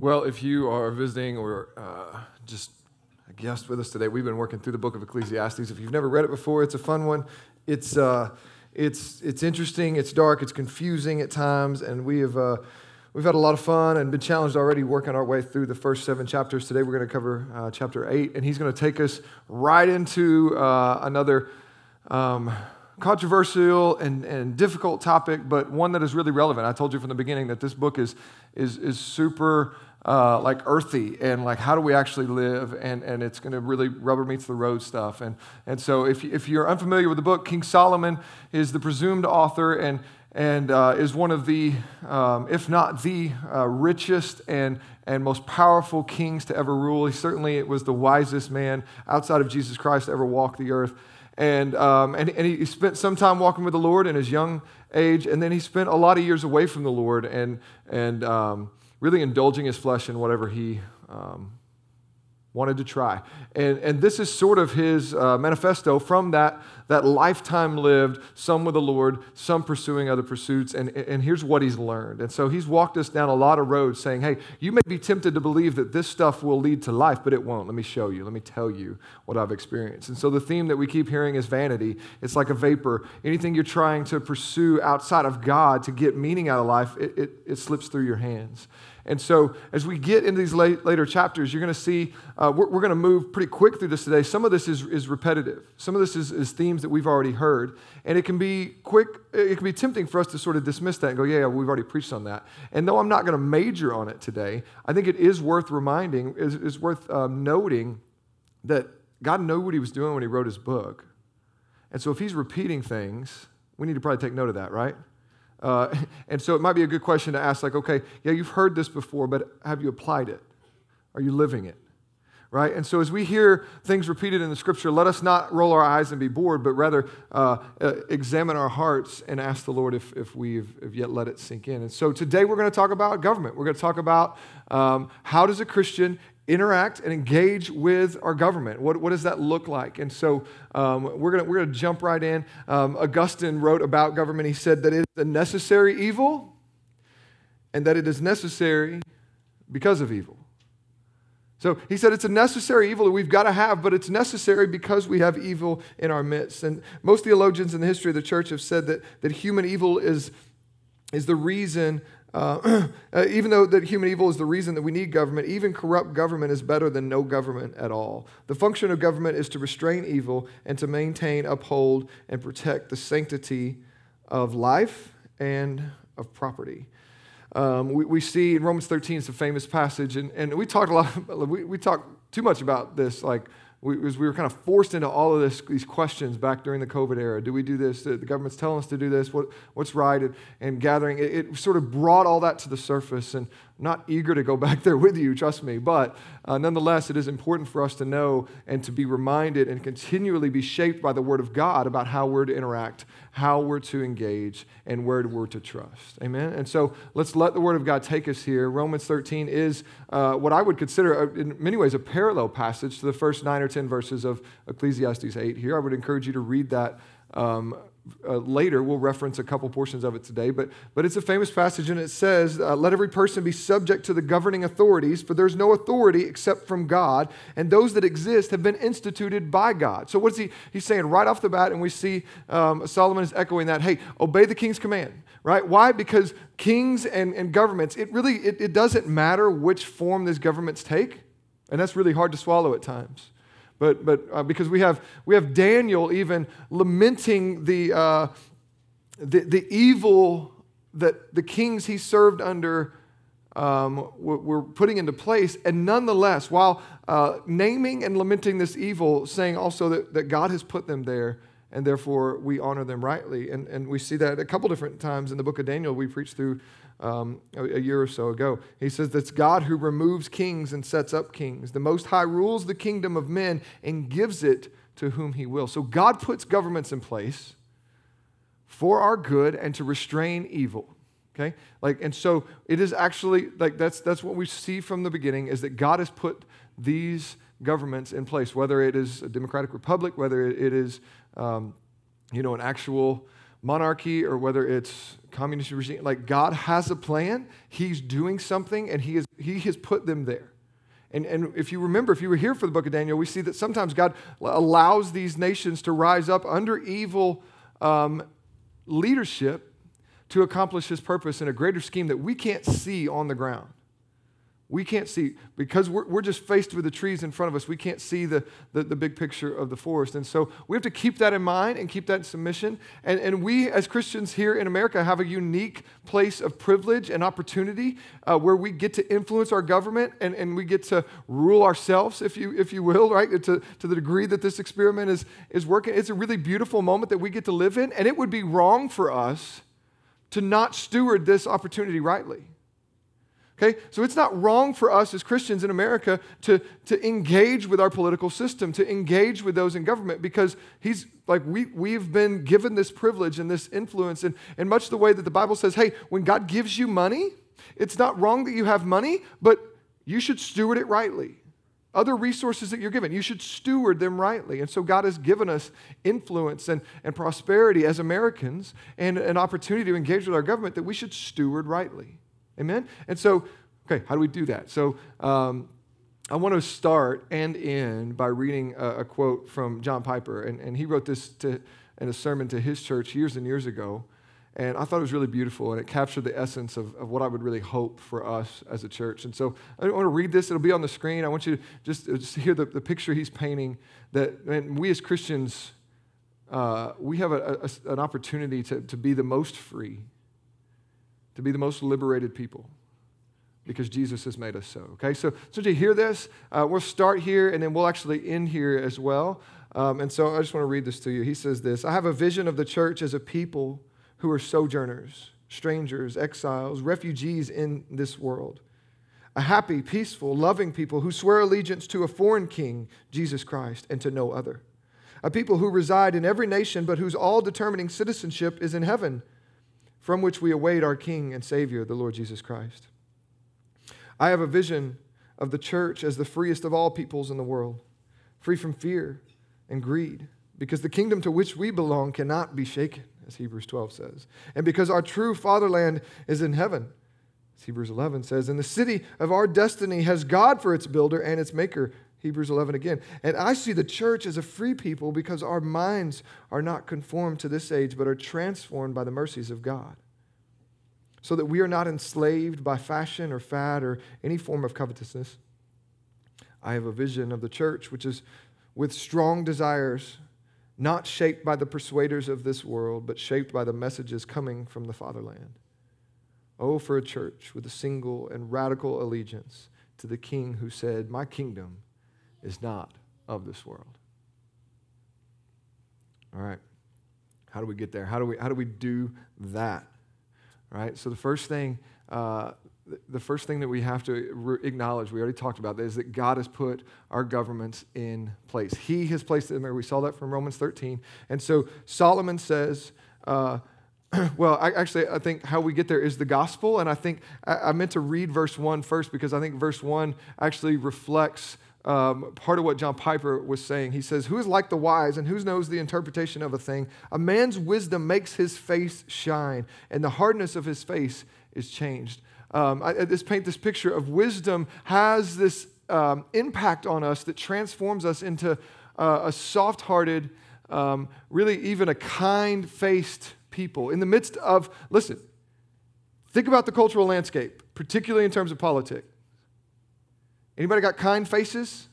Well, if you are visiting or uh, just a guest with us today, we've been working through the book of Ecclesiastes. If you've never read it before, it's a fun one. It's, uh, it's, it's interesting, it's dark, it's confusing at times, and we have, uh, we've had a lot of fun and been challenged already working our way through the first seven chapters. Today we're going to cover uh, chapter eight, and he's going to take us right into uh, another. Um, controversial and, and difficult topic, but one that is really relevant. I told you from the beginning that this book is, is, is super uh, like earthy and like how do we actually live? And, and it's going to really rubber meets the road stuff. And, and so if, if you're unfamiliar with the book king solomon is the presumed author and, and uh, is one of the um, if not the uh, richest and, and most powerful kings to ever rule. He certainly was the wisest man outside of jesus christ to ever walk the earth. And, um, and, and he spent some time walking with the lord in his young age. And then he spent a lot of years away from the lord and, and um, really indulging his flesh in whatever he um, wanted to try. And, and this is sort of his uh, manifesto from that, that lifetime lived, some with the Lord, some pursuing other pursuits. And, and here's what he's learned. And so he's walked us down a lot of roads saying, hey, you may be tempted to believe that this stuff will lead to life, but it won't. Let me show you. Let me tell you what I've experienced. And so the theme that we keep hearing is vanity. It's like a vapor. Anything you're trying to pursue outside of God to get meaning out of life, it, it, it slips through your hands. And so, as we get into these late, later chapters, you're going to see uh, we're, we're going to move pretty quick through this today. Some of this is, is repetitive, some of this is, is, themes that we've already heard. And it can be quick, it can be tempting for us to sort of dismiss that and go, yeah, yeah we've already preached on that. And though I'm not going to major on it today, I think it is worth reminding, is, is worth um, noting that God knew what he was doing when he wrote his book. And so, if he's repeating things, we need to probably take note of that, right? Uh, and so it might be a good question to ask, like, okay, yeah, you've heard this before, but have you applied it? Are you living it? Right? And so as we hear things repeated in the scripture, let us not roll our eyes and be bored, but rather uh, uh, examine our hearts and ask the Lord if, if we've if yet let it sink in. And so today we're going to talk about government. We're going to talk about um, how does a Christian interact and engage with our government. What, what does that look like? And so um, we're going we're gonna jump right in. Um, Augustine wrote about government. He said that it is a necessary evil and that it is necessary because of evil. So he said it's a necessary evil that we've got to have, but it's necessary because we have evil in our midst. And most theologians in the history of the church have said that, that human evil is, is the reason uh, uh, even though that human evil is the reason that we need government, even corrupt government is better than no government at all. The function of government is to restrain evil and to maintain, uphold, and protect the sanctity of life and of property. Um, we, we see in Romans 13, it's a famous passage, and, and we talked a lot, we, we talked too much about this, like we, we were kind of forced into all of this, these questions back during the COVID era. Do we do this? The government's telling us to do this. What, what's right? And, and gathering, it, it, sort of brought all that to the surface. And not eager to go back there with you, trust me. But uh, nonetheless, it is important for us to know and to be reminded and continually be shaped by the Word of God about how we're to interact, how we're to engage, and where we're to trust. Amen? And so let's let the Word of God take us here. Romans 13 is uh, what I would consider, a, in many ways, a parallel passage to the first nine or 10 verses of Ecclesiastes 8 here. I would encourage you to read that. Um, uh, later. We'll reference a couple portions of it today, but, but it's a famous passage and it says, uh, Let every person be subject to the governing authorities, for there's no authority except from God, and those that exist have been instituted by God. So, what's he? He's saying right off the bat, and we see um, Solomon is echoing that hey, obey the king's command, right? Why? Because kings and, and governments, it really it, it doesn't matter which form these governments take, and that's really hard to swallow at times but, but uh, because we have, we have Daniel even lamenting the, uh, the, the evil that the kings he served under um, were putting into place. And nonetheless, while uh, naming and lamenting this evil, saying also that, that God has put them there, and therefore we honor them rightly. And, and we see that a couple different times in the book of Daniel we preached through um, a, a, year or so ago. He says that's God who removes kings and sets up kings. The Most High rules the kingdom of men and gives it to whom he will. So God puts governments in place for our good and to restrain evil. Okay? Like, and so it is actually like that's that's what we see from the beginning is that God has put these governments in place, whether it is a democratic republic, whether it is um, you know an actual monarchy, or whether it's communist regime. Like God has a plan, He's doing something, and He, is, he has put them there. And, and if you remember, if you were here for the book of Daniel, we see that sometimes God allows these nations to rise up under evil um, leadership to accomplish His purpose in a greater scheme that we can't see on the ground. We can't see, because we're, we're just faced with the trees in front of us, we can't see the, the, the, big picture of the forest. And so we have to keep that in mind and keep that in submission. And, and we, as Christians here in America, have a unique place of privilege and opportunity uh, where we get to influence our government and, and we get to rule ourselves, if you, if you will, right? To, to the degree that this experiment is, is working. It's a really beautiful moment that we get to live in. And it would be wrong for us to not steward this opportunity rightly. Okay? So it's not wrong for us as Christians in America to, to engage with our political system, to engage with those in government, because he's like we, we've been given this privilege and this influence, and, and much the way that the Bible says, hey, when God gives you money, it's not wrong that you have money, but you should steward it rightly. Other resources that you're given, you should steward them rightly. And so God has given us influence and, and prosperity as Americans and an opportunity to engage with our government that we should steward rightly. Amen? And so, okay, how do we do that? So, um, I want to start and end by reading a, a quote from John Piper. And, and he wrote this to, in a sermon to his church years and years ago. And I thought it was really beautiful, and it captured the essence of, of what I would really hope for us as a church. And so I want to read this. It'll be on the screen. I want you to just, just hear the, the picture he's painting that and we as Christians, uh, we have a, a, an opportunity to, to be the most free to be the most liberated people because Jesus has made us so. Okay, so so you hear this, uh, we'll start here and then we'll actually end here as well. Um, and so I just want to read this to you. He says this I have a vision of the church as a people who are sojourners, strangers, exiles, refugees in this world. A happy, peaceful, loving people who swear allegiance to a foreign king, Jesus Christ, and to no other. A people who reside in every nation, but whose all determining citizenship is in heaven from which we await our King and Savior, the Lord Jesus Christ. I have a vision of the church as the freest of all peoples in the world, free from fear and greed, because the kingdom to which we belong cannot be shaken, as Hebrews 12 says, and because our true fatherland is in heaven. As Hebrews 11 says, and the city of our destiny has God for its builder and its maker, Hebrews 11 again. And I see the church as a free people because our minds are not conformed to this age, but are transformed by the mercies of God. So that we are not enslaved by fashion or fad or any form of covetousness. I have a vision of the church which is with strong desires, not shaped by the persuaders of this world, but shaped by the messages coming from the fatherland. Oh, for a church with a single and radical allegiance to the King who said, My kingdom is not of this world. All right. How do we get there? How do we, how do, we do that? All right. So the first thing, uh, the first thing that we have to re- acknowledge, we already talked about this, is that God has put our governments in place. He has placed them there. We saw that from Romans 13. And so Solomon says, uh, well, I, actually, I think how we get there is the gospel. And I think I, I meant to read verse 1 first because I think verse 1 actually reflects um, part of what John Piper was saying. He says, Who is like the wise and who knows the interpretation of a thing? A man's wisdom makes his face shine, and the hardness of his face is changed. Um, I, I just paint this picture of wisdom has this um, impact on us that transforms us into uh, a soft hearted, um, really even a kind faced people. In the midst of, listen, think about the cultural landscape, particularly in terms of politics. Anybody got kind faces?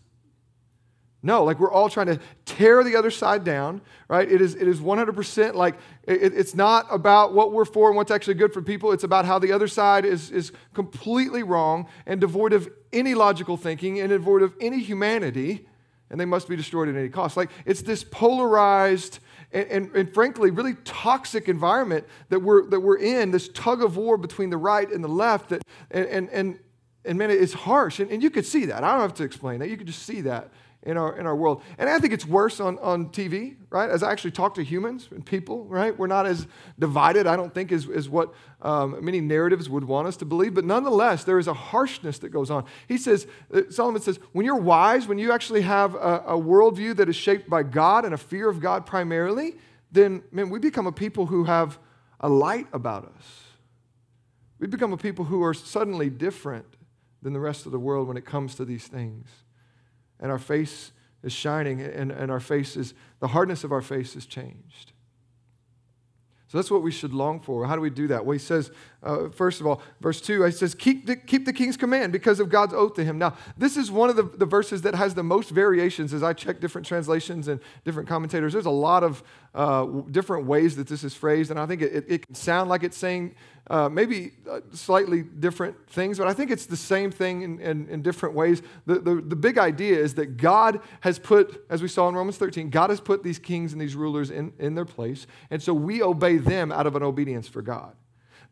No, like we're all trying to tear the other side down, right? It is, it is 100% like it, it's not about what we're for and what's actually good for people. It's about how the other side is, is completely wrong and devoid of any logical thinking and devoid of any humanity, and they must be destroyed at any cost. Like it's this polarized and, and, and frankly, really toxic environment that we're, that we're in, this tug of war between the right and the left. That, and, and, and and man, it's harsh. And, and you could see that. I don't have to explain that. You could just see that in our, in our world. And I think it's worse on, on TV, right? As I actually talk to humans and people, right? We're not as divided, I don't think, as, as what um, many narratives would want us to believe. But nonetheless, there is a harshness that goes on. He says, uh, Solomon says, when you're wise, when you actually have a, a worldview that is shaped by God and a fear of God primarily, then, man, we become a people who have a light about us. We become a people who are suddenly different than the rest of the world when it comes to these things. And our face is shining, and, and our face is, the hardness of our face is changed. So that's what we should long for. How do we do that? Well, he says, uh, first of all, verse 2, he says, keep the, keep the king's command because of God's oath to him. Now, this is one of the, the verses that has the most variations as I check different translations and different commentators. There's a lot of uh, different ways that this is phrased, and I think it, it, it can sound like it's saying uh, maybe uh, slightly different things, but I think it's the same thing in, in, in different ways. The, the, the, big idea is that God has put, as we saw in Romans 13, God has put these kings and these rulers in, in their place, and so we obey them out of an obedience for God.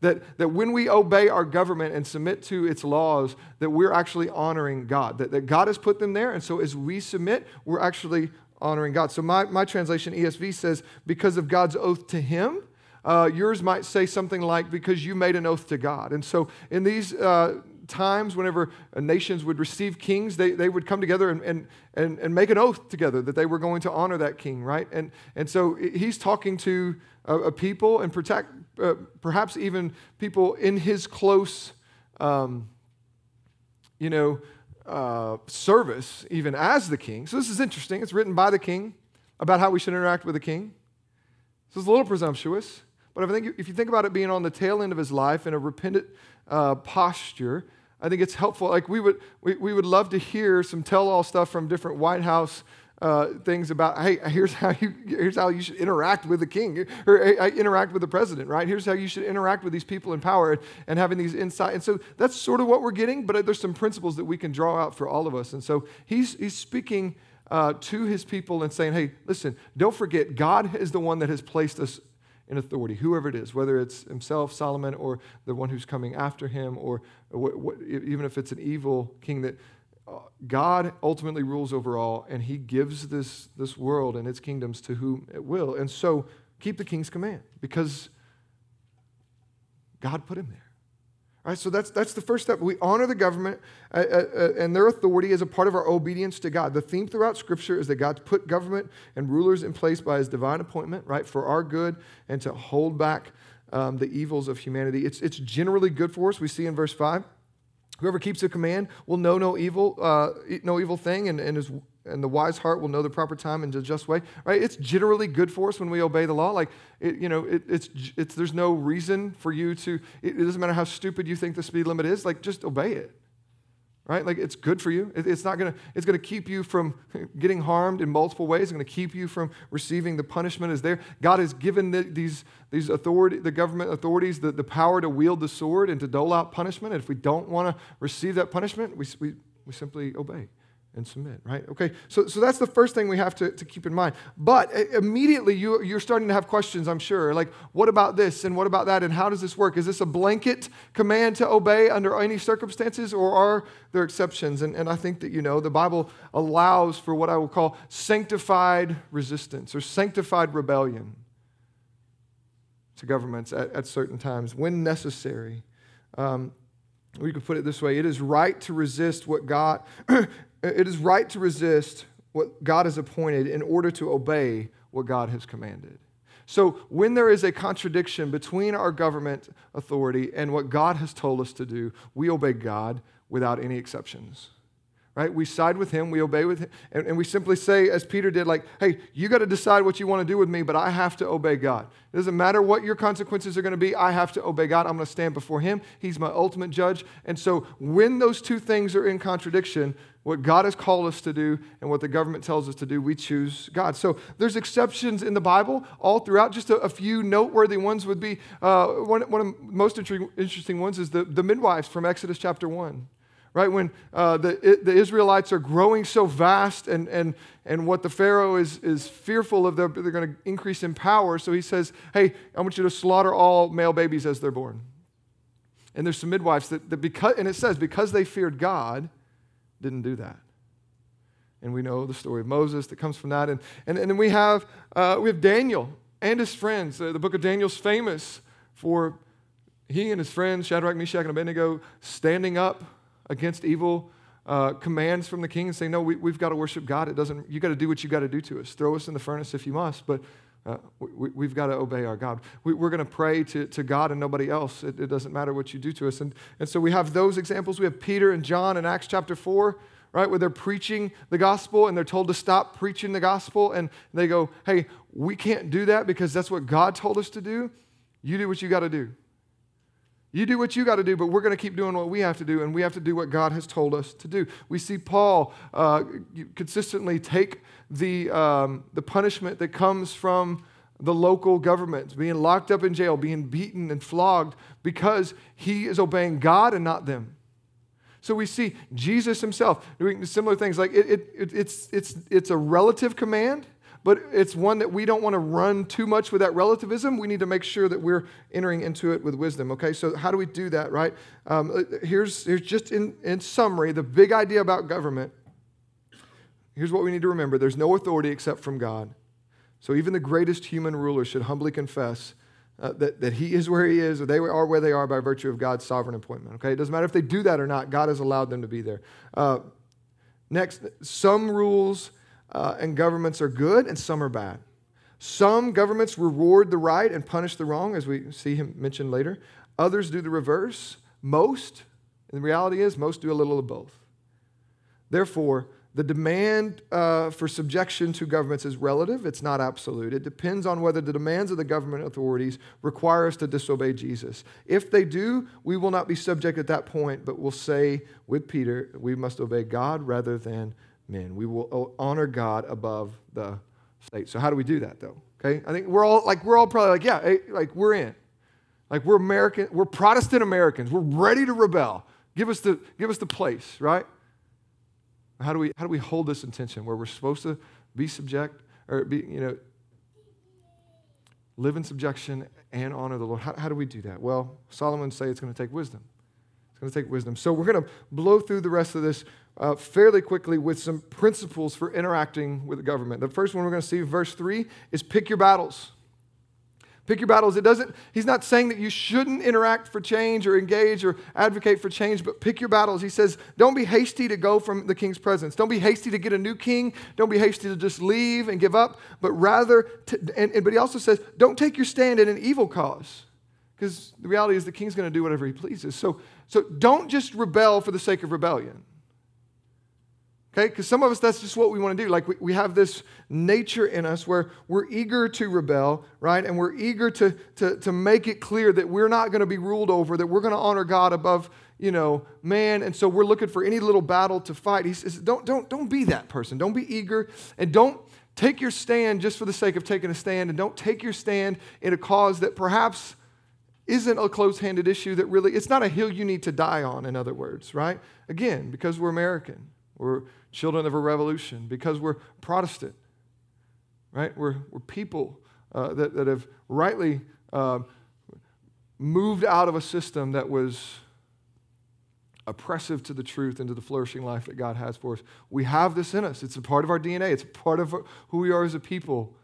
That, that when we obey our government and submit to its laws, that we're actually honoring God. That, that God has put them there, and so as we submit, we're actually honoring God. So my, my translation, ESV, says, because of God's oath to him, uh, yours might say something like, because you made an oath to God. And so in these uh, times, whenever nations would receive kings, they, they would come together and, and, and, and, make an oath together that they were going to honor that king, right? And, and so he's talking to a, a people and protect, uh, perhaps even people in his close, um, you know, uh, service, even as the king. So this is interesting. It's written by the king about how we should interact with the king. This is a little presumptuous. But I think if you think about it being on the tail end of his life in a repentant uh, posture, I think it's helpful. Like we would, we, we would love to hear some tell-all stuff from different White House uh, things about, hey, here's how you, here's how you should interact with the king, or hey, interact with the president, right? Here's how you should interact with these people in power, and, having these insight. And so that's sort of what we're getting. But there's some principles that we can draw out for all of us. And so he's he's speaking. Uh, to his people and saying, hey, listen, don't forget, God is the one that has placed us in authority, whoever it is, whether it's himself, Solomon, or the one who's coming after him, or, what, what, even if it's an evil king, that uh, God ultimately rules over all, and he gives this, this world and its kingdoms to whom it will. And so keep the king's command because God put him there. All right, so that's, that's the first step. We honor the government uh, uh, uh, and their authority as a part of our obedience to God. The theme throughout Scripture is that God's put government and rulers in place by his divine appointment, right, for our good and to hold back um, the evils of humanity. It's, it's generally good for us. We see in verse 5 whoever keeps a command will know no evil, uh, no evil thing and, and is and the wise heart will know the proper time and the just way right? It's generally good for us when we obey the law. Like it, you know it, it's, it's there's no reason for you to it, it, doesn't matter how stupid you think the speed limit is like just obey it right? Like it's good for you. It, it's not gonna it's gonna keep you from getting harmed in multiple ways. It's gonna keep you from receiving the punishment is there. God has given the, these these authority the government authorities the, the power to wield the sword and to dole out punishment. And if we don't want to receive that punishment we, we, we simply obey and submit, right? Okay, so, so that's the first thing we have to, to keep in mind. But immediately you, you're starting to have questions, I'm sure. Like, what about this and what about that and how does this work? Is this a blanket command to obey under any circumstances or are there exceptions? And, and I think that, you know, the Bible allows for what I will call sanctified resistance or sanctified rebellion to governments at, at certain times when necessary. Um, we could put it this way it is right to resist what God It is right to resist what God has appointed in order to obey what God has commanded. So, when there is a contradiction between our government authority and what God has told us to do, we obey God without any exceptions. Right? We side with Him, we obey with Him, and, and we simply say, as Peter did, like, hey, you got to decide what you want to do with me, but I have to obey God. It doesn't matter what your consequences are going to be, I have to obey God. I'm going to stand before Him. He's my ultimate judge. And so, when those two things are in contradiction, what God has called us to do and what the government tells us to do, we choose God. So there's exceptions in the Bible all throughout. Just a, a few noteworthy ones would be uh, one, one of the most interesting ones is the, the midwives from Exodus chapter 1. Right when uh, the, the Israelites are growing so vast, and, and, and what the Pharaoh is, is fearful of, they're, they're going to increase in power. So he says, Hey, I want you to slaughter all male babies as they're born. And there's some midwives that, that because, and it says, because they feared God, didn't do that. And we know the story of Moses that comes from that. And, and, and then we have, uh, we have Daniel and his friends. Uh, the book of Daniel's famous for he and his friends, Shadrach, Meshach, and Abednego, standing up against evil uh, commands from the king and saying, No, we, have got to worship God. It doesn't, you got to do what you got to do to us. Throw us in the furnace if you must, but Uh, we, have got to obey our God. We, are going to pray to, to God and nobody else. It, it, doesn't matter what you do to us. And, and so we have those examples. We have Peter and John in Acts chapter 4, right, where they're preaching the gospel and they're told to stop preaching the gospel. And they go, hey, we can't do that because that's what God told us to do. You do what you got to do. You do what you got to do, but we're going to keep doing what we have to do, and we have to do what God has told us to do. We see Paul uh, consistently take the, um, the punishment that comes from the local government, being locked up in jail, being beaten and flogged because he is obeying God and not them. So we see Jesus himself doing similar things. Like it, it, it, it's, it's, it's a relative command, but it's one that we don't want to run too much with that relativism. We need to make sure that we're entering into it with wisdom. Okay, so how do we do that, right? Um, uh, here's, here's just in, in summary the big idea about government. Here's what we need to remember there's no authority except from God. So even the greatest human ruler should humbly confess uh, that, that he is where he is, or they are where they are by virtue of God's sovereign appointment. Okay, it doesn't matter if they do that or not, God has allowed them to be there. Uh, next, some rules uh, and governments are good and some are bad. Some governments reward the right and punish the wrong, as we see him mentioned later. Others do the reverse. Most, and the reality is, most do a little of both. Therefore, the demand uh, for subjection to governments is relative, it's not absolute. It depends on whether the demands of the government authorities require us to disobey Jesus. If they do, we will not be subject at that point, but we'll say with Peter, we must obey God rather than men. We will oh, honor God above the state. So how do we do that though? Okay? I think we're all like we're all probably like, yeah, like we're in. Like we're American, we're Protestant Americans. We're ready to rebel. Give us the give us the place, right? How do we how do we hold this intention where we're supposed to be subject or be, you know, live in subjection and honor the Lord? How, how do we do that? Well, Solomon say it's going to take wisdom. It's going to take wisdom. So we're going to blow through the rest of this uh, fairly quickly with some principles for interacting with the government. The first one we're going to see, verse 3, is pick your battles. Pick your battles. It doesn't, he's not saying that you shouldn't interact for change or engage or advocate for change, but pick your battles. He says, don't be hasty to go from the king's presence. Don't be hasty to get a new king. Don't be hasty to just leave and give up, but rather, to, and, and, but he also says, don't take your stand in an evil cause. Because the reality is the king's going to do whatever he pleases. So, so don't just rebel for the sake of rebellion. Okay? Because some of us, that's just what we want to do. Like we, we have this nature in us where we're eager to rebel, right? And we're eager to, to, to make it clear that we're not going to be ruled over, that we're going to honor God above, you know, man. And so we're looking for any little battle to fight. He says, don't, don't, don't be that person. Don't be eager. And don't take your stand just for the sake of taking a stand. And don't take your stand in a cause that perhaps isn't a close handed issue that really, it's not a hill you need to die on, in other words, right? Again, because we're American. We're children of a revolution, because we're Protestant, right? We're, we're people uh, that, that have rightly uh, moved out of a system that was oppressive to the truth and to the flourishing life that God has for us. We have this in us. It's a part of our DNA, it's a part of who we are as a people.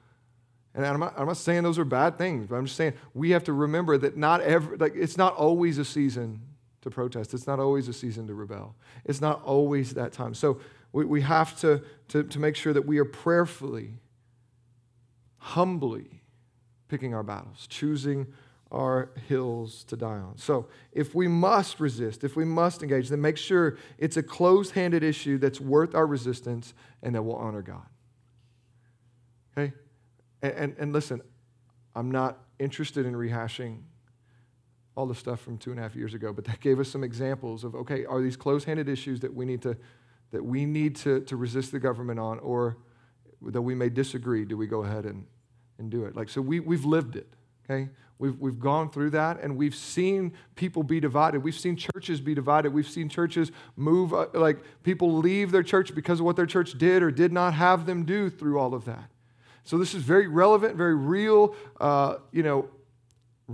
And I'm not, I'm not saying those are bad things, but I'm just saying we have to remember that not every, like, it's not always a season to protest. It's not always a season to rebel. It's not always that time. So we, we have to, to, to make sure that we are prayerfully, humbly picking our battles, choosing our hills to die on. So if we must resist, if we must engage, then make sure it's a closed handed issue that's worth our resistance and that will honor God. Okay? And, and, and listen, I'm not interested in rehashing all the stuff from two and a half years ago, but that gave us some examples of okay, are these closed handed issues that we need to that we need to, to resist the government on, or that we may disagree, do we go ahead and, and do it? Like, so we, we've lived it, okay? We've, we've gone through that and we've seen people be divided. We've seen churches be divided. We've seen churches move, uh, like people leave their church because of what their church did or did not have them do through all of that. So this is very relevant, very real, uh, you know,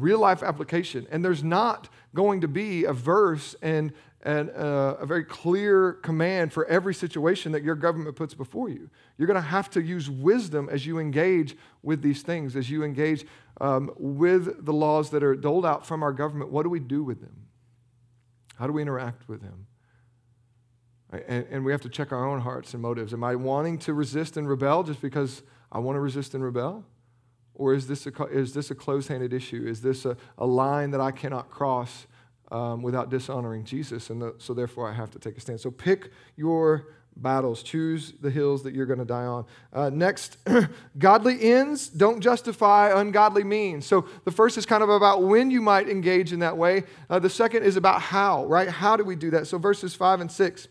real life application. And there's not going to be a verse and and uh, a very clear command for every situation that your government puts before you. You're going to have to use wisdom as you engage with these things, as you engage um, with the laws that are doled out from our government. What do we do with them? How do we interact with them? And, and we have to check our own hearts and motives. Am I wanting to resist and rebel just because I want to resist and rebel? Or is this a, is this a close handed issue? Is this a, a line that I cannot cross um, without dishonoring Jesus? And the, so therefore I have to take a stand. So pick your battles. Choose the hills that you're going to die on. Uh, next, godly ends don't justify ungodly means. So the first is kind of about when you might engage in that way. Uh, the second is about how, right? How do we do that? So verses 5 and 6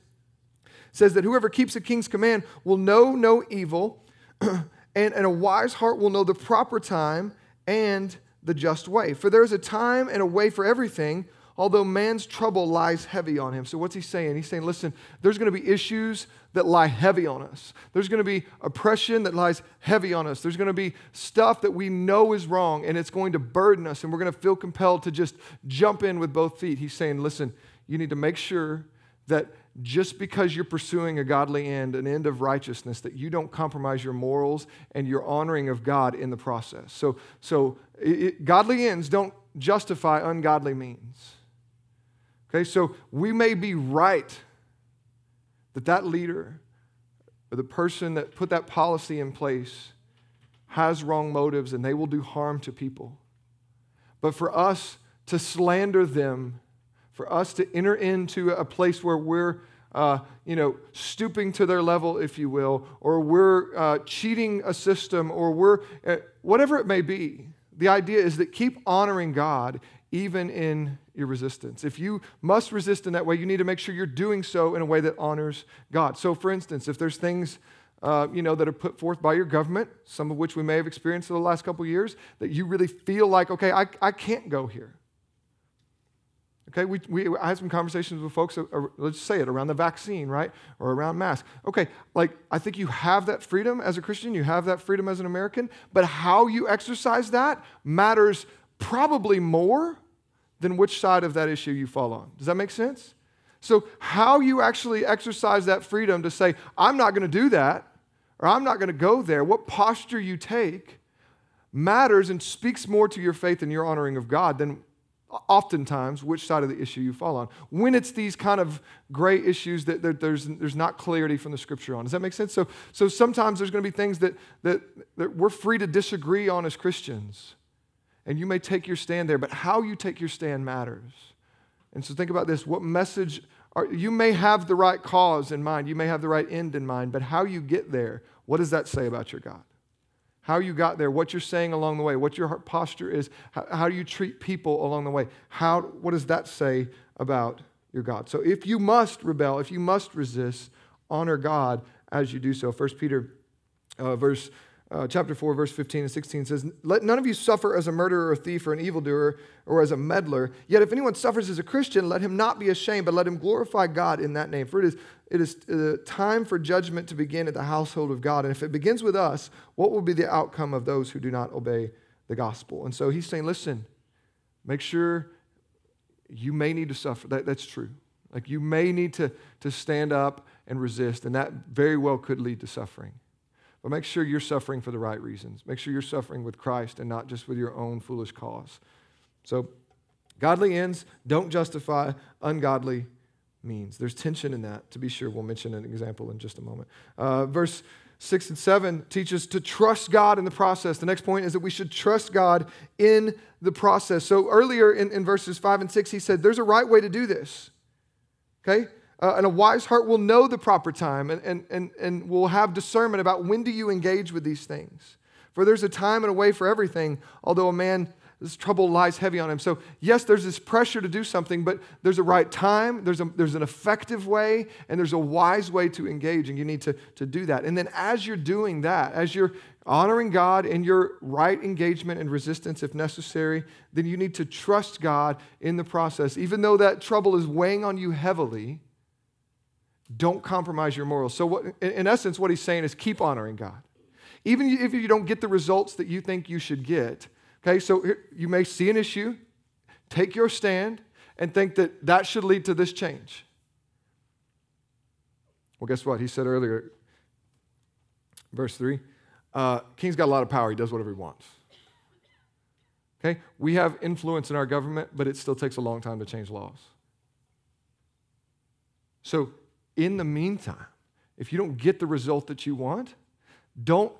says that whoever keeps a king's command will know no evil, and, and a wise heart will know the proper time and the just way. For there is a time and a way for everything although man's trouble lies heavy on him. So, what's he saying? He's saying, listen, there's going to be issues that lie heavy on us. There's going to be oppression that lies heavy on us. There's going to be stuff that we know is wrong, and it's going to burden us, and we're going to feel compelled to just jump in with both feet. He's saying, listen, you need to make sure that just because you're pursuing a godly end, an end of righteousness, that you don't compromise your morals and your honoring of God in the process. So, so it, godly ends don't justify ungodly means. Okay, so we may be right that that leader or the person that put that policy in place has wrong motives and they will do harm to people. But for us to slander them, for us to enter into a place where we're uh, you know, stooping to their level, if you will, or we're uh, cheating a system, or we're uh, whatever it may be. The idea is that keep honoring God even in your resistance. If you must resist in that way, you need to make sure you're doing so in a way that honors God. So, for instance, if there's things uh, you know that are put forth by your government, some of which we may have experienced in the last couple years, that you really feel like, okay, I, I can't go here. Okay, we, we, I had some conversations with folks, uh, uh, let's say it, around the vaccine, right? Or around masks. Okay, like, I think you have that freedom as a Christian, you have that freedom as an American, but how you exercise that matters probably more than which side of that issue you fall on. Does that make sense? So, how you actually exercise that freedom to say, I'm not going to do that, or I'm not going to go there, what posture you take matters and speaks more to your faith and your honoring of God than oftentimes which side of the issue you fall on. When it's these kind of gray issues that there's, there's not clarity from the scripture on. Does that make sense? So, so sometimes there's going to be things that, that, that we're free to disagree on as Christians and you may take your stand there, but how you take your stand matters. And so think about this what message are, you may have the right cause in mind, you may have the right end in mind, but how you get there, what does that say about your God? How you got there, what you're saying along the way, what your posture is, how, how do you treat people along the way? How, what does that say about your God? So if you must rebel, if you must resist, honor God as you do so. 1 Peter uh, verse uh, chapter 4, verse 15 and 16 says, Let none of you suffer as a murderer or a thief or an evildoer or as a meddler. Yet if anyone suffers as a Christian, let him not be ashamed, but let him glorify God in that name. For it is, it is uh, time for judgment to begin at the household of God. And if it begins with us, what will be the outcome of those who do not obey the gospel? And so he's saying, Listen, make sure you may need to suffer. That, that's true. Like you may need to, to stand up and resist, and that very well could lead to suffering. But make sure you're suffering for the right reasons. Make sure you're suffering with Christ and not just with your own foolish cause. So, godly ends don't justify ungodly means. There's tension in that, to be sure. We'll mention an example in just a moment. Uh, verse 6 and 7 teach us to trust God in the process. The next point is that we should trust God in the process. So earlier in, in verses 5 and 6, he said, There's a right way to do this. Okay? Uh, and a wise heart will know the proper time and, and, and, and will have discernment about when do you engage with these things. For there's a time and a way for everything, although a man, this trouble lies heavy on him. So, yes, there's this pressure to do something, but there's a right time, there's, a, there's an effective way, and there's a wise way to engage, and you need to, to do that. And then as you're doing that, as you're honoring God in your right engagement and resistance if necessary, then you need to trust God in the process. Even though that trouble is weighing on you heavily, don't compromise your morals. So, what, in essence, what he's saying is keep honoring God. Even if you don't get the results that you think you should get, okay, so you may see an issue, take your stand, and think that that should lead to this change. Well, guess what? He said earlier, verse 3 uh, King's got a lot of power, he does whatever he wants. Okay? We have influence in our government, but it still takes a long time to change laws. So in the meantime, if you don't get the result that you want, don't,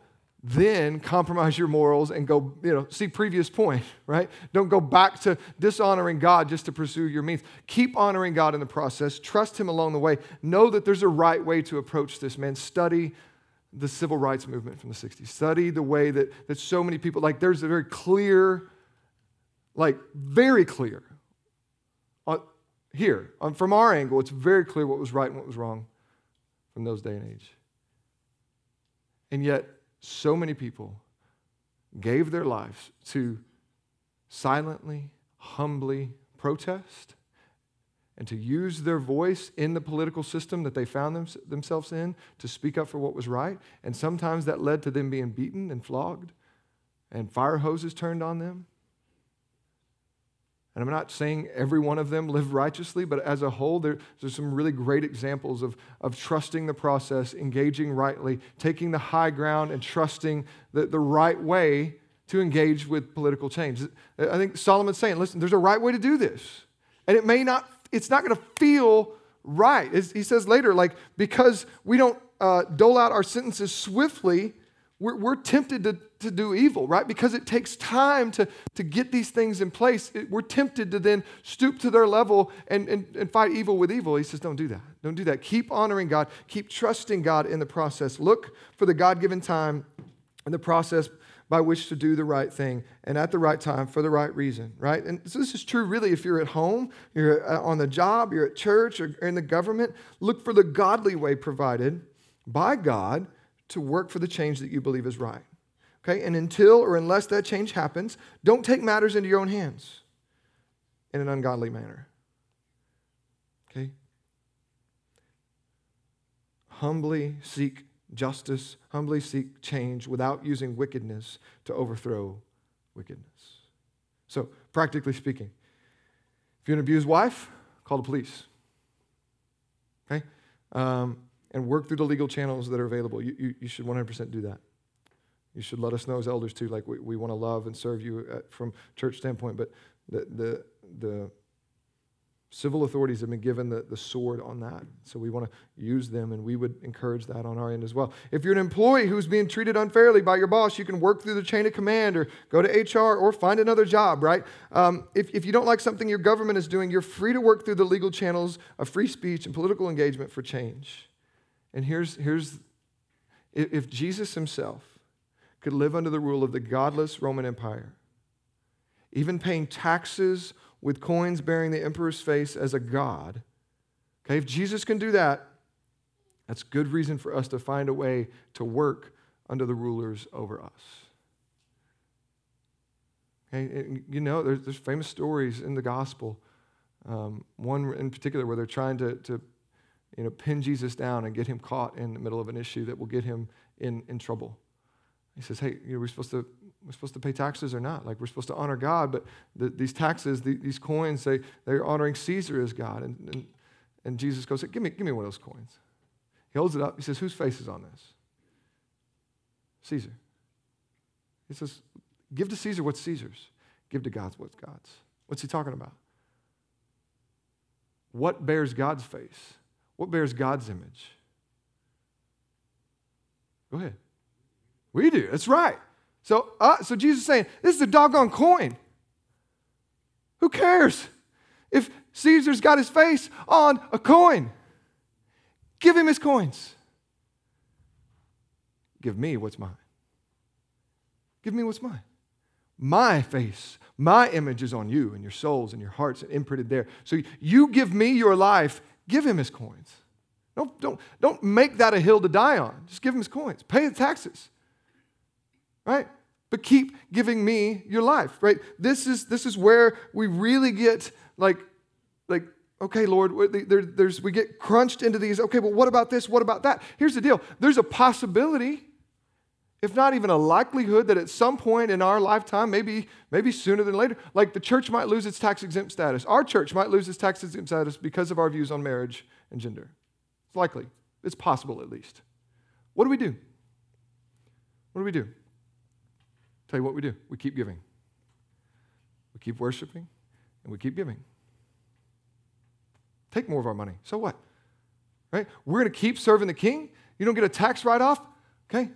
then compromise your morals and go, you know, see previous point, right? Don't go back to dishonoring God just to pursue your means. Keep honoring God in the process. Trust Him along the way. Know that there's a right way to approach this, man. Study the civil rights movement from the 60s. Study the way that, that so many people, like, there's a very clear, like, very clear. Uh, Here, um, from our angle, it's very clear what was right and what was wrong from those day and age. And yet, so many people gave their lives to silently, humbly protest and to use their voice in the political system that they found them, themselves in to speak up for what was right. And sometimes that led to them being beaten and flogged and fire hoses turned on them. And I'm not saying every one of them lived righteously, but as a whole, there, there's some really great examples of, of trusting the process, engaging rightly, taking the high ground, and trusting the, the right way to engage with political change. I think Solomon's saying, listen, there's a right way to do this. And it may not, it's not going to feel right. He says later, like, because we don't uh, dole out our sentences swiftly, we're, we're tempted to, to do evil, right? Because it takes time to, to get these things in place. It, we're tempted to then stoop to their level and, and, and fight evil with evil. He says, don't do that. Don't do that. Keep honoring God. Keep trusting God in the process. Look for the God given time and the process by which to do the right thing and at the right time for the right reason, right? And so this is true really if you're at home, you're uh, on the job, you're at church, or in the government. Look for the godly way provided by God to work for the change that you believe is right. Okay? And until or unless that change happens, don't take matters into your own hands in an ungodly manner. Okay? Humbly seek justice, humbly seek change without using wickedness to overthrow wickedness. So, practically speaking, if you're an abused wife, call the police. Okay? Um, and work through the legal channels that are available. You, you, you should 100% do that. You should let us know as elders too. Like we, we want to love and serve you at, from church standpoint, but the, the, the civil authorities have been given the, the sword on that. So we want to use them, and we would encourage that on our end as well. If you're an employee who's being treated unfairly by your boss, you can work through the chain of command or go to HR or find another job, right? Um, if, if you don't like something your government is doing, you're free to work through the legal channels of free speech and political engagement for change. And here's, here's if Jesus himself could live under the rule of the godless Roman Empire, even paying taxes with coins bearing the emperor's face as a god, okay, if Jesus can do that, that's good reason for us to find a way to work under the rulers over us. Okay, you know, there's, there's famous stories in the gospel. Um, one in particular where they're trying to, to you know, pin Jesus down and get him caught in the middle of an issue that will get him in, in trouble. He says, hey, you know, we're supposed to we're supposed to pay taxes or not. Like we're supposed to honor God, but the, these taxes, the, these coins, they, they're honoring Caesar as God. And, and, and Jesus goes, give me, give me one of those coins. He holds it up. He says, whose face is on this? Caesar. He says, give to Caesar what's Caesar's. Give to God's what's God's. What's he talking about? What bears God's face? What bears God's image? Go ahead. We do. That's right. So, uh, so Jesus is saying, this is a doggone coin. Who cares if Caesar's got his face on a coin? Give him his coins. Give me what's mine. Give me what's mine. My face, my image is on you and your souls and your hearts imprinted there. So you give me your life Give him his coins. Don't, don't, don't make that a hill to die on. Just give him his coins. Pay the taxes. Right? But keep giving me your life, right? This is, this is where we really get like, like okay, Lord, there, there's, we get crunched into these, okay, well, what about this? What about that? Here's the deal there's a possibility if not even a likelihood that at some point in our lifetime, maybe, maybe sooner than later, like the church might lose its tax exempt status. Our church might lose its tax exempt status because of our views on marriage and gender. It's likely. It's possible at least. What do we do? What do we do? Tell you what we do. We keep giving. We keep worshiping and we keep giving. Take more of our money. So what? Right? We're going to keep serving the king. You don't get a tax write off. Okay,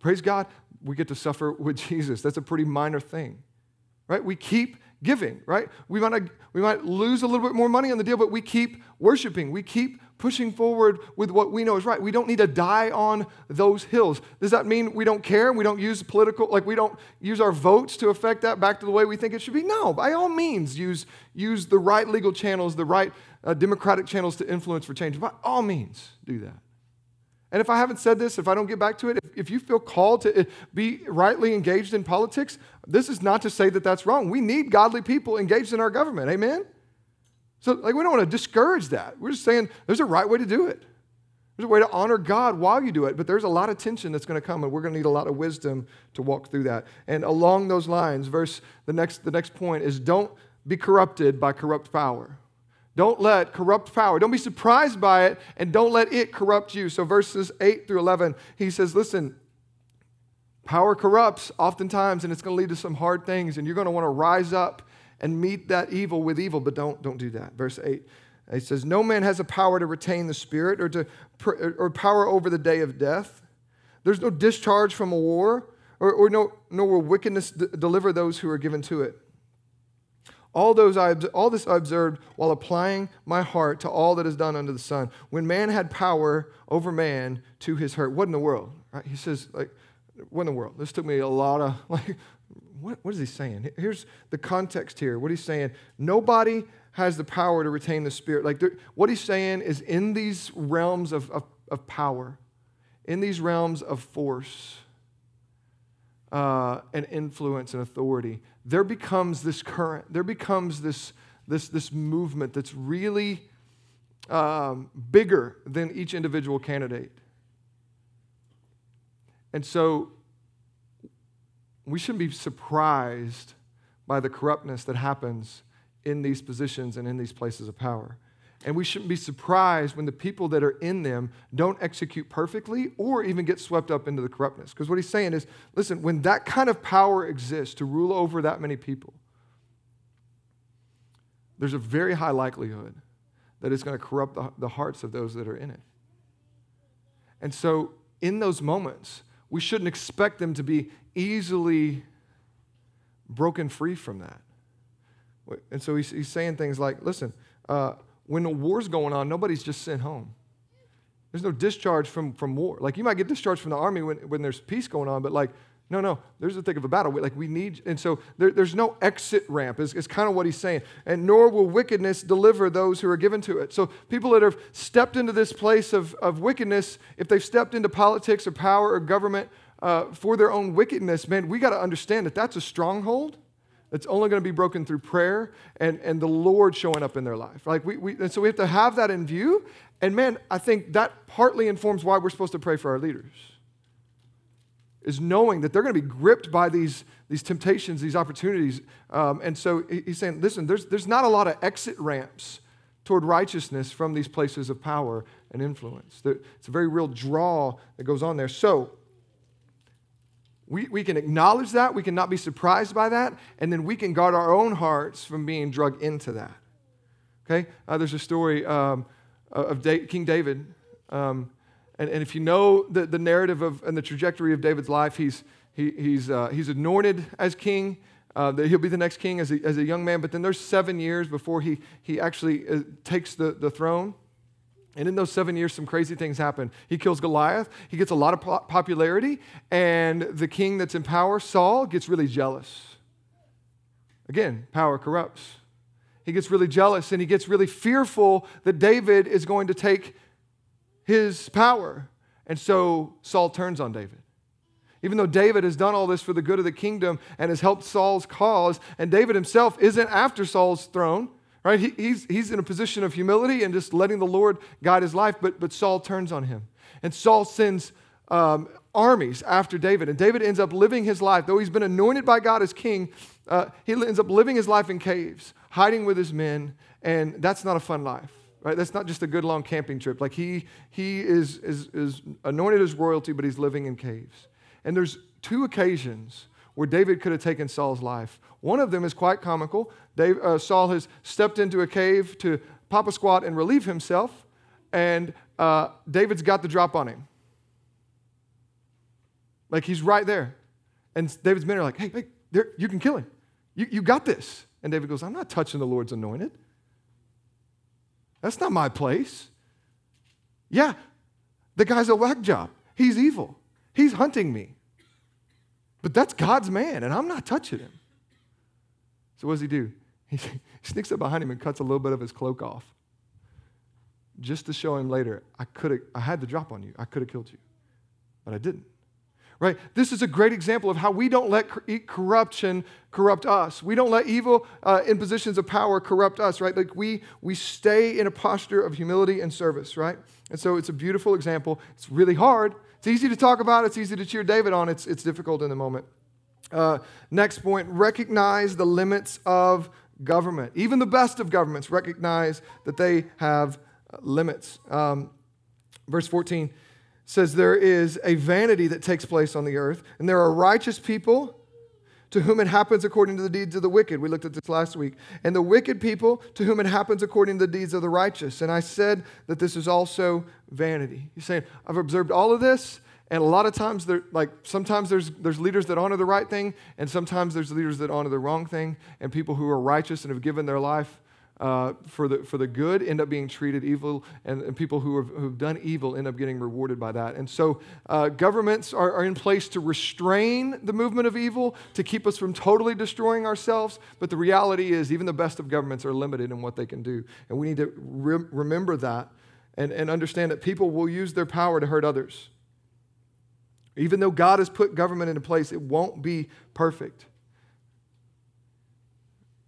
Praise God, we get to suffer with Jesus. That's a pretty minor thing, right? We keep giving, right? We might, we might lose a little bit more money on the deal, but we keep worshiping. We keep pushing forward with what we know is right. We don't need to die on those hills. Does that mean we don't care? We don't use political, like we don't use our votes to affect that back to the way we think it should be? No, by all means, use, use the right legal channels, the right uh, democratic channels to influence for change. By all means, do that. And if I haven't said this, if I don't get back to it, if, if you feel called to uh, be rightly engaged in politics, this is not to say that that's wrong. We need godly people engaged in our government. Amen? So, like, we don't want to discourage that. We're just saying there's a right way to do it. There's a way to honor God while you do it, but there's a lot of tension that's going to come, and we're going to need a lot of wisdom to walk through that. And along those lines, verse the next the next point is don't be corrupted by corrupt power. Don't let corrupt power, don't be surprised by it, and don't let it corrupt you. So, verses 8 through 11, he says, Listen, power corrupts oftentimes, and it's going to lead to some hard things, and you're going to want to rise up and meet that evil with evil, but don't, don't do that. Verse 8. He says, No man has a power to retain the spirit or, to, or power over the day of death. There's no discharge from a war, or, or no, nor will wickedness d- deliver those who are given to it. All, those I, all this I observed while applying my heart to all that is done under the sun. When man had power over man to his hurt. What in the world? Right? He says, like, what in the world? This took me a lot of, like, what, what is he saying? Here's the context here. What he's saying, nobody has the power to retain the spirit. Like, what he's saying is in these realms of, of, of power, in these realms of force, uh, and influence and authority, there becomes this current, there becomes this, this, this movement that's really um, bigger than each individual candidate. And so we shouldn't be surprised by the corruptness that happens in these positions and in these places of power. And we shouldn't be surprised when the people that are in them don't execute perfectly or even get swept up into the corruptness. Because what he's saying is listen, when that kind of power exists to rule over that many people, there's a very high likelihood that it's going to corrupt the, hearts of those that are in it. And so, in those moments, we shouldn't expect them to be easily broken free from that. And so he's, he's saying things like, listen, uh, when a war's going on, nobody's just sent home. There's no discharge from, from war. Like you might get discharged from the army when, when there's peace going on, but like, no, no, there's the thick of a battle. Like we need, and so there, there's no exit ramp, is, is kind of what he's saying. And nor will wickedness deliver those who are given to it. So people that have stepped into this place of, of wickedness, if they've stepped into politics or power or government uh, for their own wickedness, man, we got to understand that that's a stronghold it's only going to be broken through prayer and, and the Lord showing up in their life. Like we, we, and so we have to have that in view. And man, I think that partly informs why we're supposed to pray for our leaders. Is knowing that they're going to be gripped by these, these temptations, these opportunities. Um, and so he's saying, listen, there's, there's not a lot of exit ramps toward righteousness from these places of power and influence. It's a very real draw that goes on there. So we, we can acknowledge that, we can not be surprised by that, and then we can guard our own hearts from being drugged into that. Okay? Uh, there's a story um, of da- King David. Um, and, and if you know the, the narrative of, and the trajectory of David's life, he's, he, he's, uh, he's anointed as king. Uh, he'll be the next king as a, as a young man, but then there's seven years before he, he actually uh, takes the, the throne. And in those seven years, some crazy things happen. He kills Goliath, he gets a lot of popularity, and the king that's in power, Saul, gets really jealous. Again, power corrupts. He gets really jealous and he gets really fearful that David is going to take his power. And so Saul turns on David. Even though David has done all this for the good of the kingdom and has helped Saul's cause, and David himself isn't after Saul's throne, right? He, he's, he's in a position of humility and just letting the Lord guide his life, but, but Saul turns on him. And Saul sends um, armies after David. And David ends up living his life, though he's been anointed by God as king, uh, he ends up living his life in caves, hiding with his men, and that's not a fun life. Right? That's not just a good long camping trip. Like he, he is, is, is anointed as royalty, but he's living in caves. And there's two occasions where David could have taken Saul's life. One of them is quite comical. Dave, uh, Saul has stepped into a cave to pop a squat and relieve himself, and uh, David's got the drop on him. Like he's right there. And David's men are like, hey, hey, there, you can kill him. You, you got this. And David goes, I'm not touching the Lord's anointed. That's not my place. Yeah, the guy's a whack job. He's evil. He's hunting me. But that's God's man, and I'm not touching him. So what does he do? He sneaks up behind him and cuts a little bit of his cloak off. Just to show him later, I could have, I had the drop on you. I could have killed you. But I didn't right? This is a great example of how we don't let corruption corrupt us. We don't let evil uh, in positions of power corrupt us, right? Like we, we stay in a posture of humility and service, right? And so it's a beautiful example. It's really hard. It's easy to talk about, it's easy to cheer David on, it's, it's difficult in the moment. Uh, next point recognize the limits of government. Even the best of governments recognize that they have uh, limits. Um, verse 14 says there is a vanity that takes place on the earth, and there are righteous people to whom it happens according to the deeds of the wicked. We looked at this last week. And the wicked people to whom it happens according to the deeds of the righteous. And I said that this is also vanity. He's saying, I've observed all of this, and a lot of times, there, like sometimes there's, there's leaders that honor the right thing, and sometimes there's leaders that honor the wrong thing, and people who are righteous and have given their life uh, for, the, for the good end up being treated evil, and, and people who have who've done evil end up getting rewarded by that. And so uh, governments are, are in place to restrain the movement of evil, to keep us from totally destroying ourselves. But the reality is, even the best of governments are limited in what they can do. And we need to re- remember that and, and understand that people will use their power to hurt others. Even though God has put government into place, it won't be perfect.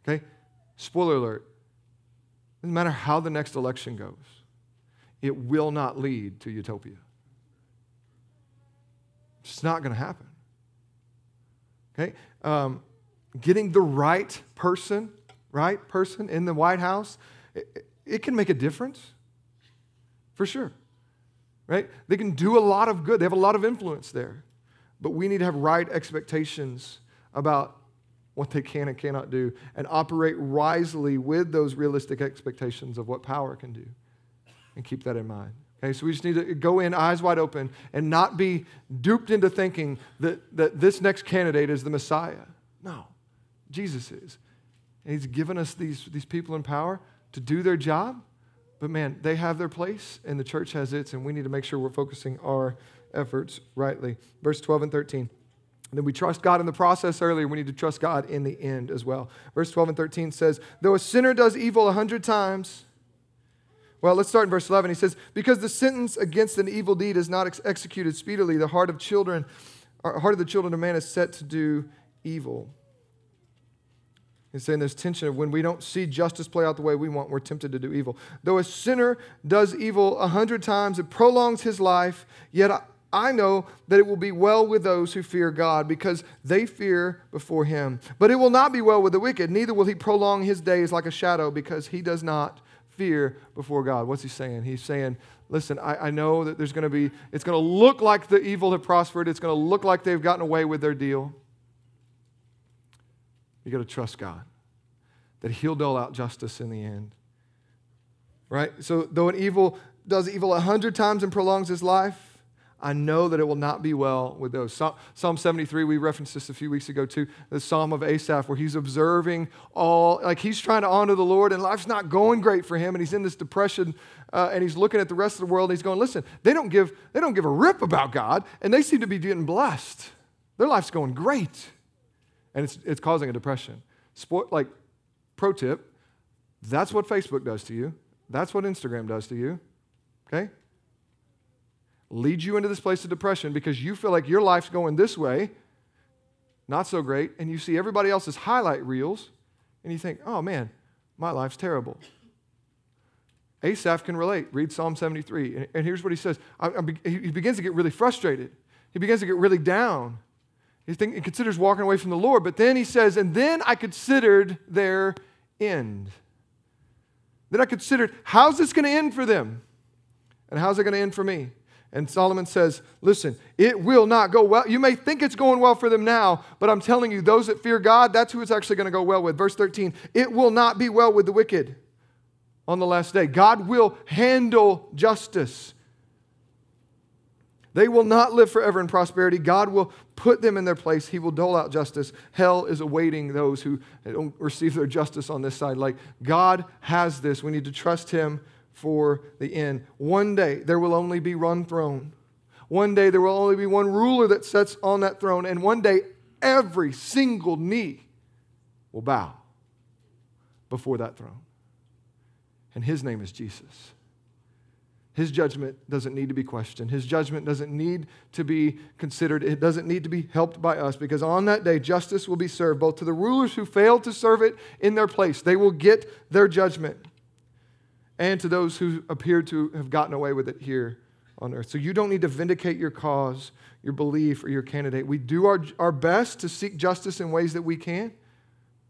Okay? Spoiler alert doesn't matter how the next election goes, it will not lead to utopia. It's not going to happen. Okay? Um, getting the right person, right person in the White House, it, it can make a difference, for sure. Right? They can do a lot of good, they have a lot of influence there. But we need to have right expectations about what they can and cannot do, and operate wisely with those realistic expectations of what power can do. And keep that in mind. Okay, so we just need to go in eyes wide open and not be duped into thinking that, that this next candidate is the Messiah. No, Jesus is. And he's given us these, these people in power to do their job. But man, they have their place, and the church has its, and we need to make sure we're focusing our efforts rightly. Verse 12 and 13. And then we trust God in the process earlier. We need to trust God in the end as well. Verse 12 and 13 says, Though a sinner does evil a hundred times, well, let's start in verse 11. He says, Because the sentence against an evil deed is not ex- executed speedily, the heart of children, uh, heart of the children of man is set to do evil. He's saying there's tension of when we don't see justice play out the way we want, we're tempted to do evil. Though a sinner does evil a hundred times, it prolongs his life, yet I know that it will be well with those who fear God because they fear before him. But it will not be well with the wicked, neither will he prolong his days like a shadow because he does not fear before God. What's he saying? He's saying, listen, I, I know that there's going to be, it's going to look like the evil have prospered, it's going to look like they've gotten away with their deal. You got to trust God that he'll dole out justice in the end. Right? So, though an evil does evil a hundred times and prolongs his life, I know that it will not be well with those. Psalm 73, we referenced this a few weeks ago too, the Psalm of Asaph, where he's observing all, like he's trying to honor the Lord and life's not going great for him and he's in this depression uh, and he's looking at the rest of the world and he's going, listen, they don't, give, they don't give a rip about God and they seem to be getting blessed. Their life's going great. And it's, it's causing a depression. Sport, like, pro tip, that's what Facebook does to you. That's what Instagram does to you. Okay? Leads you into this place of depression because you feel like your life's going this way, not so great, and you see everybody else's highlight reels, and you think, oh man, my life's terrible. Asaph can relate. Read Psalm 73. And, here's what he says I, I, he begins to get really frustrated. He begins to get really down. He, think, he considers walking away from the Lord, but then he says, and then I considered their end. Then I considered, how's this going to end for them? And how's it going to end for me? And Solomon says, Listen, it will not go well. You may think it's going well for them now, but I'm telling you, those that fear God, that's who it's actually going to go well with. Verse 13, it will not be well with the wicked on the last day. God will handle justice. They will not live forever in prosperity. God will put them in their place. He will dole out justice. Hell is awaiting those who don't receive their justice on this side. Like God has this. We need to trust Him for the end. One day there will only be one throne. One day there will only be one ruler that sits on that throne. And one day every single knee will bow before that throne. And His name is Jesus. His judgment doesn't need to be questioned. His judgment doesn't need to be considered. It doesn't need to be helped by us because on that day, justice will be served both to the rulers who failed to serve it in their place. They will get their judgment. And to those who appear to have gotten away with it here on earth. So you don't need to vindicate your cause, your belief, or your candidate. We do our, our best to seek justice in ways that we can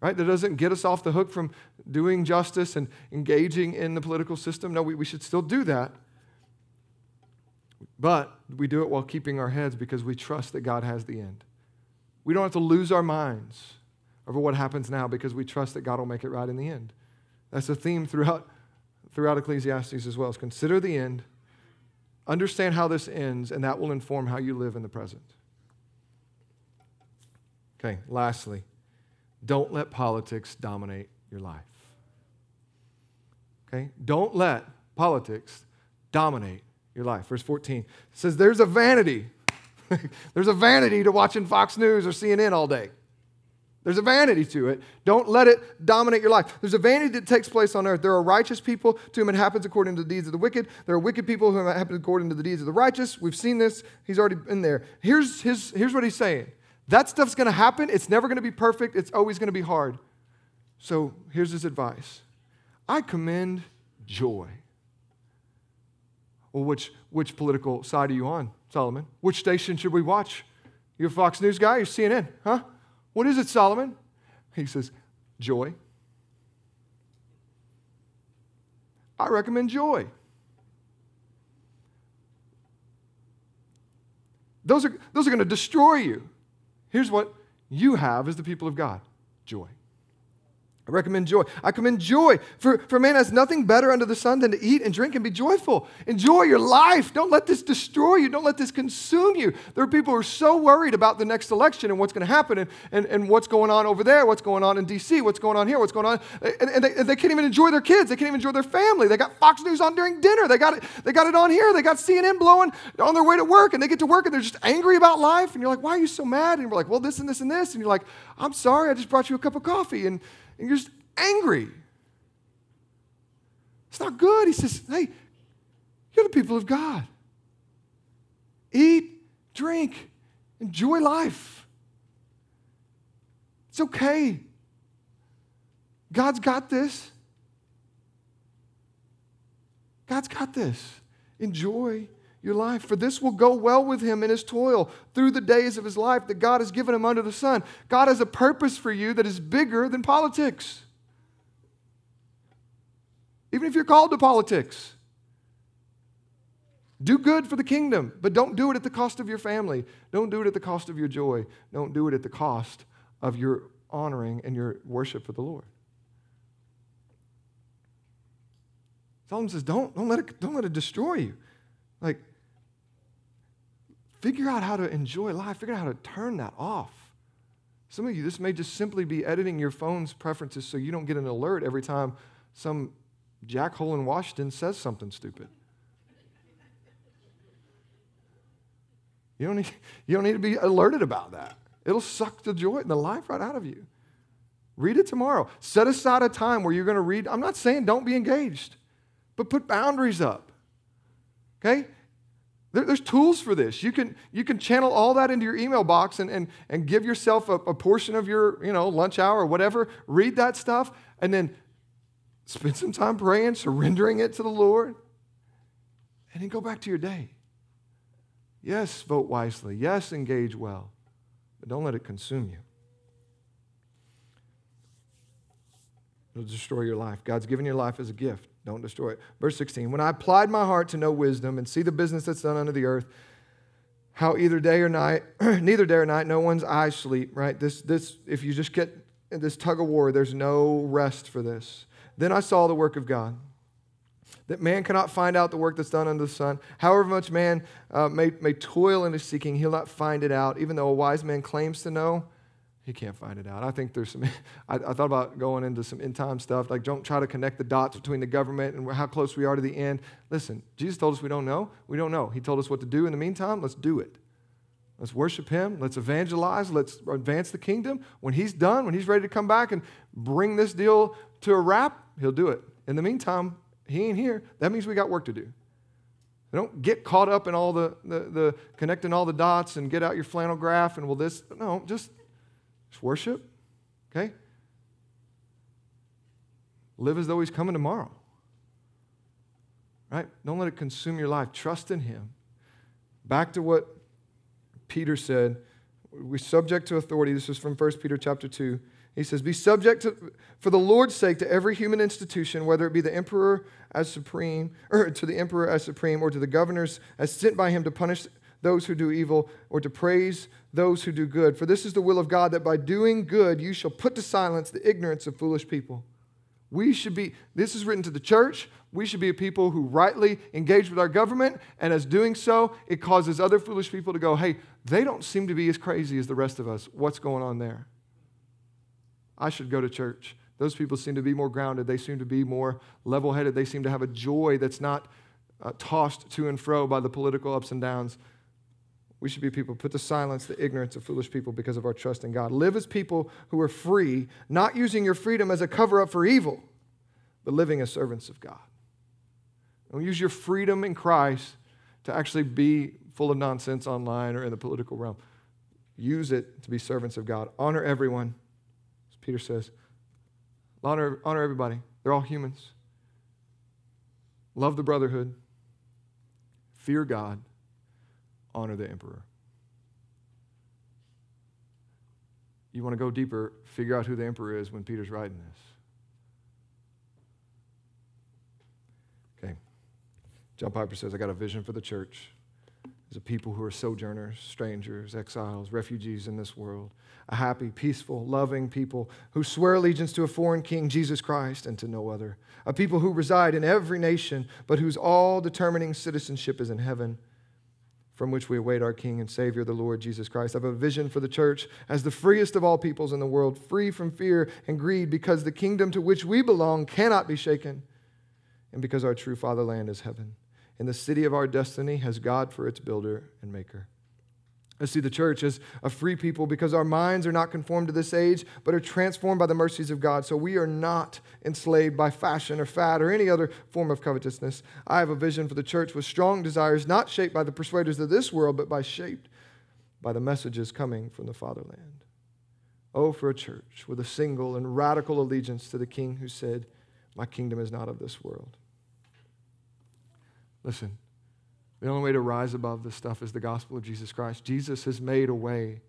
right? That doesn't get us off the hook from doing justice and engaging in the political system. No, we, we should still do that. But we do it while keeping our heads because we trust that God has the end. We don't have to lose our minds over what happens now because we trust that God will make it right in the end. That's a theme throughout, throughout Ecclesiastes as well. Is consider the end, understand how this ends, and that will inform how you live in the present. Okay, lastly, don't let politics dominate your life. Okay? Don't let politics dominate your life. Verse 14 says, There's a vanity. There's a vanity to watching Fox News or CNN all day. There's a vanity to it. Don't let it dominate your life. There's a vanity that takes place on earth. There are righteous people to whom it happens according to the deeds of the wicked. There are wicked people whom it happens according to the deeds of the righteous. We've seen this. He's already been there. Here's, his, here's what he's saying that stuff's going to happen. It's never going to be perfect. It's always going to be hard. So here's his advice I commend joy. Well, which, which political side are you on, Solomon? Which station should we watch? You're a Fox News guy? You're CNN? Huh? What is it, Solomon? He says, Joy. I recommend joy. Those are, those are going to destroy you. Here's what you have as the people of God joy. I recommend joy. I commend joy. For, for man has nothing better under the sun than to eat and drink and be joyful. Enjoy your life. Don't let this destroy you. Don't let this consume you. There are people who are so worried about the next election and what's going to happen and, and, and what's going on over there, what's going on in D.C., what's going on here, what's going on. And, and, they, they can't even enjoy their kids. They can't even enjoy their family. They got Fox News on during dinner. They got it, they got it on here. They got CNN blowing on their way to work. And they get to work and they're just angry about life. And you're like, why are you so mad? And we're like, well, this and this and this. And you're like, I'm sorry. I just brought you a cup of coffee. And and you're just angry. It's not good. He says, hey, you're the people of God. Eat, drink, enjoy life. It's okay. God's got this. God's got this. Enjoy your life, for this will go well with him in his toil through the days of his life that God has given him under the sun. God has a purpose for you that is bigger than politics. Even if you're called to politics, do good for the kingdom, but don't do it at the cost of your family. Don't do it at the cost of your joy. Don't do it at the cost of your honoring and your worship for the Lord. Solomon says, don't, don't, let it, don't let it destroy you. Like, Figure out how to enjoy life. Figure out how to turn that off. Some of you, this may just simply be editing your phone's preferences so you don't get an alert every time some jackhole in Washington says something stupid. You don't, need, you don't need to be alerted about that. It'll suck the joy and the life right out of you. Read it tomorrow. Set aside a time where you're going to read. I'm not saying don't be engaged, but put boundaries up. Okay? There, there's tools for this. You can, you can channel all that into your email box and, and, and give yourself a, a portion of your you know, lunch hour or whatever. Read that stuff and then spend some time praying, surrendering it to the Lord, and then go back to your day. Yes, vote wisely. Yes, engage well. But don't let it consume you. It'll destroy your life. God's given your life as a gift. Don't destroy it. Verse 16 When I applied my heart to know wisdom and see the business that's done under the earth, how either day or night, neither day or night, no one's eyes sleep, right? This, this, if you just get in this tug of war, there's no rest for this. Then I saw the work of God. that man cannot find out the work that's done under the sun. However much man uh, may, may toil in his seeking, he'll not find it out. Even though a wise man claims to know, he can't find it out. I think there's some, I, I, thought about going into some end time stuff, like don't try to connect the dots between the government and how close we are to the end. Listen, Jesus told us we don't know. We don't know. He told us what to do in the meantime. Let's do it. Let's worship Him. Let's evangelize. Let's advance the kingdom. When He's done, when He's ready to come back and bring this deal to a wrap, He'll do it. In the meantime, He ain't here. That means we got work to do. Don't get caught up in all the, the, the connecting all the dots and get out your flannel graph and will this. No, just just worship, okay? Live as though He's coming tomorrow. Right? Don't let it consume your life. Trust in Him. Back to what Peter said. We're subject to authority. This is from 1 Peter chapter 2. He says, Be subject to, for the Lord's sake to every human institution, whether it be the emperor as supreme, or to the emperor as supreme, or to the governors as sent by him to punish those who do evil, or to praise those who do good. For this is the will of God, that by doing good you shall put to silence the ignorance of foolish people. We should be, this is written to the church. We should be a people who rightly engage with our government, and as doing so, it causes other foolish people to go, hey, they don't seem to be as crazy as the rest of us. What's going on there? I should go to church. Those people seem to be more grounded. They seem to be more level headed. They seem to have a joy that's not uh, tossed to and fro by the political ups and downs we should be people put to silence the ignorance of foolish people because of our trust in God. Live as people who are free, not using your freedom as a cover up for evil, but living as servants of God. Don't use your freedom in Christ to actually be full of nonsense online or in the political realm. Use it to be servants of God. Honor everyone, as Peter says. Honor, honor everybody. They're all humans. Love the brotherhood. Fear God honor the emperor. You want to go deeper, figure out who the emperor is when Peter's writing this. Okay. John Piper says, I got a vision for the church as a people who are sojourners, strangers, exiles, refugees in this world. A happy, peaceful, loving people who swear allegiance to a foreign king, Jesus Christ, and to no other. A people who reside in every nation, but whose all determining citizenship is in heaven from which we await our King and Savior, the Lord Jesus Christ. I have a vision for the church as the freest of all peoples in the world, free from fear and greed, because the kingdom to which we belong cannot be shaken, and because our true fatherland is heaven. And the city of our destiny has God for its builder and maker. I see the church as a free people because our minds are not conformed to this age, but are transformed by the mercies of God. So we are not enslaved by fashion or fad or any other form of covetousness. I have a vision for the church with strong desires, not shaped by the persuaders of this world, but by shaped by the messages coming from the fatherland. Oh, for a church with a single and radical allegiance to the King who said, My kingdom is not of this world. Listen, the only way to rise above this stuff is the gospel of Jesus Christ. Jesus has made a way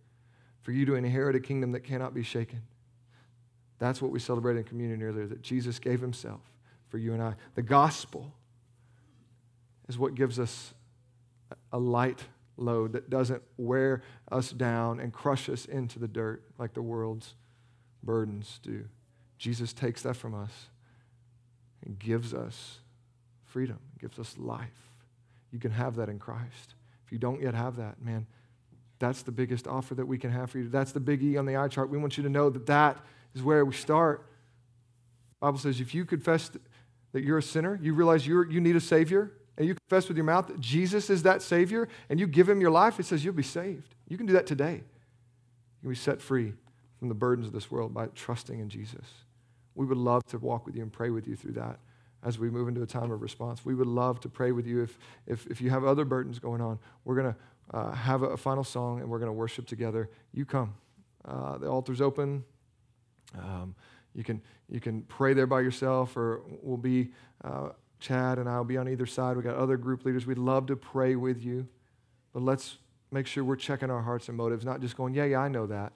for you to inherit a kingdom that cannot be shaken. That's what we celebrated in communion earlier, that Jesus gave himself for you and I. The gospel is what gives us a light load that doesn't wear us down and crush us into the dirt like the world's burdens do. Jesus takes that from us and gives us freedom, gives us life. You can have that in Christ. If you don't yet have that, man, that's the biggest offer that we can have for you. That's the big E on the eye chart. We want you to know that that is where we start. Bible says if you confess that you're a sinner, you realize you you need a Savior, and you confess with your mouth that Jesus is that Savior, and you give Him your life, it says you'll be saved. You can do that today. You can be set free from the burdens of this world by trusting in Jesus. We would love to walk with you and pray with you through that as we move into a time of response. We would love to pray with you if, if, if you have other burdens going on. We're going to uh, have a, a, final song and we're going to worship together. You come. Uh, the altar's open. Um, you, can, you can pray there by yourself, or we'll be, uh, Chad and I will be on either side. We've got other group leaders. We'd love to pray with you. But let's make sure we're checking our hearts and motives, not just going, yeah, yeah, I know that.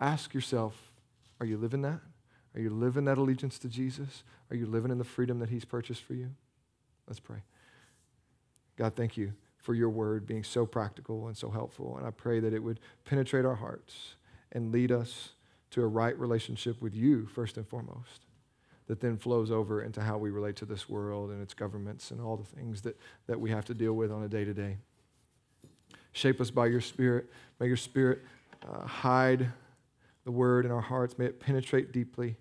Ask yourself, are you living that? Are you living that allegiance to Jesus? Are you living in the freedom that He's purchased for you? Let's pray. God, thank you for your word being so practical and so helpful. And I pray that it would penetrate our hearts and lead us to a right relationship with you, first and foremost. that then flows over into how we relate to this world and its governments and all the things that, that we have to deal with on a day to day. Shape us by your Spirit. May your Spirit uh, hide the word in our hearts. May it penetrate deeply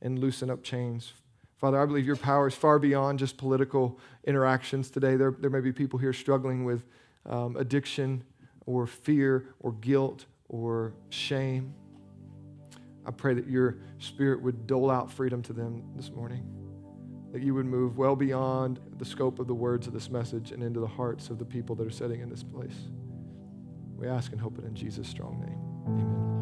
and loosen up chains. Father, I believe your power is far beyond just political interactions today. There, there may be people here struggling with um, addiction or fear or guilt or shame. I pray that your spirit would dole out freedom to them this morning, that you would move well beyond the scope of the words of this message and into the hearts of the people that are sitting in this place. We ask and hope it in Jesus' strong name. Amen.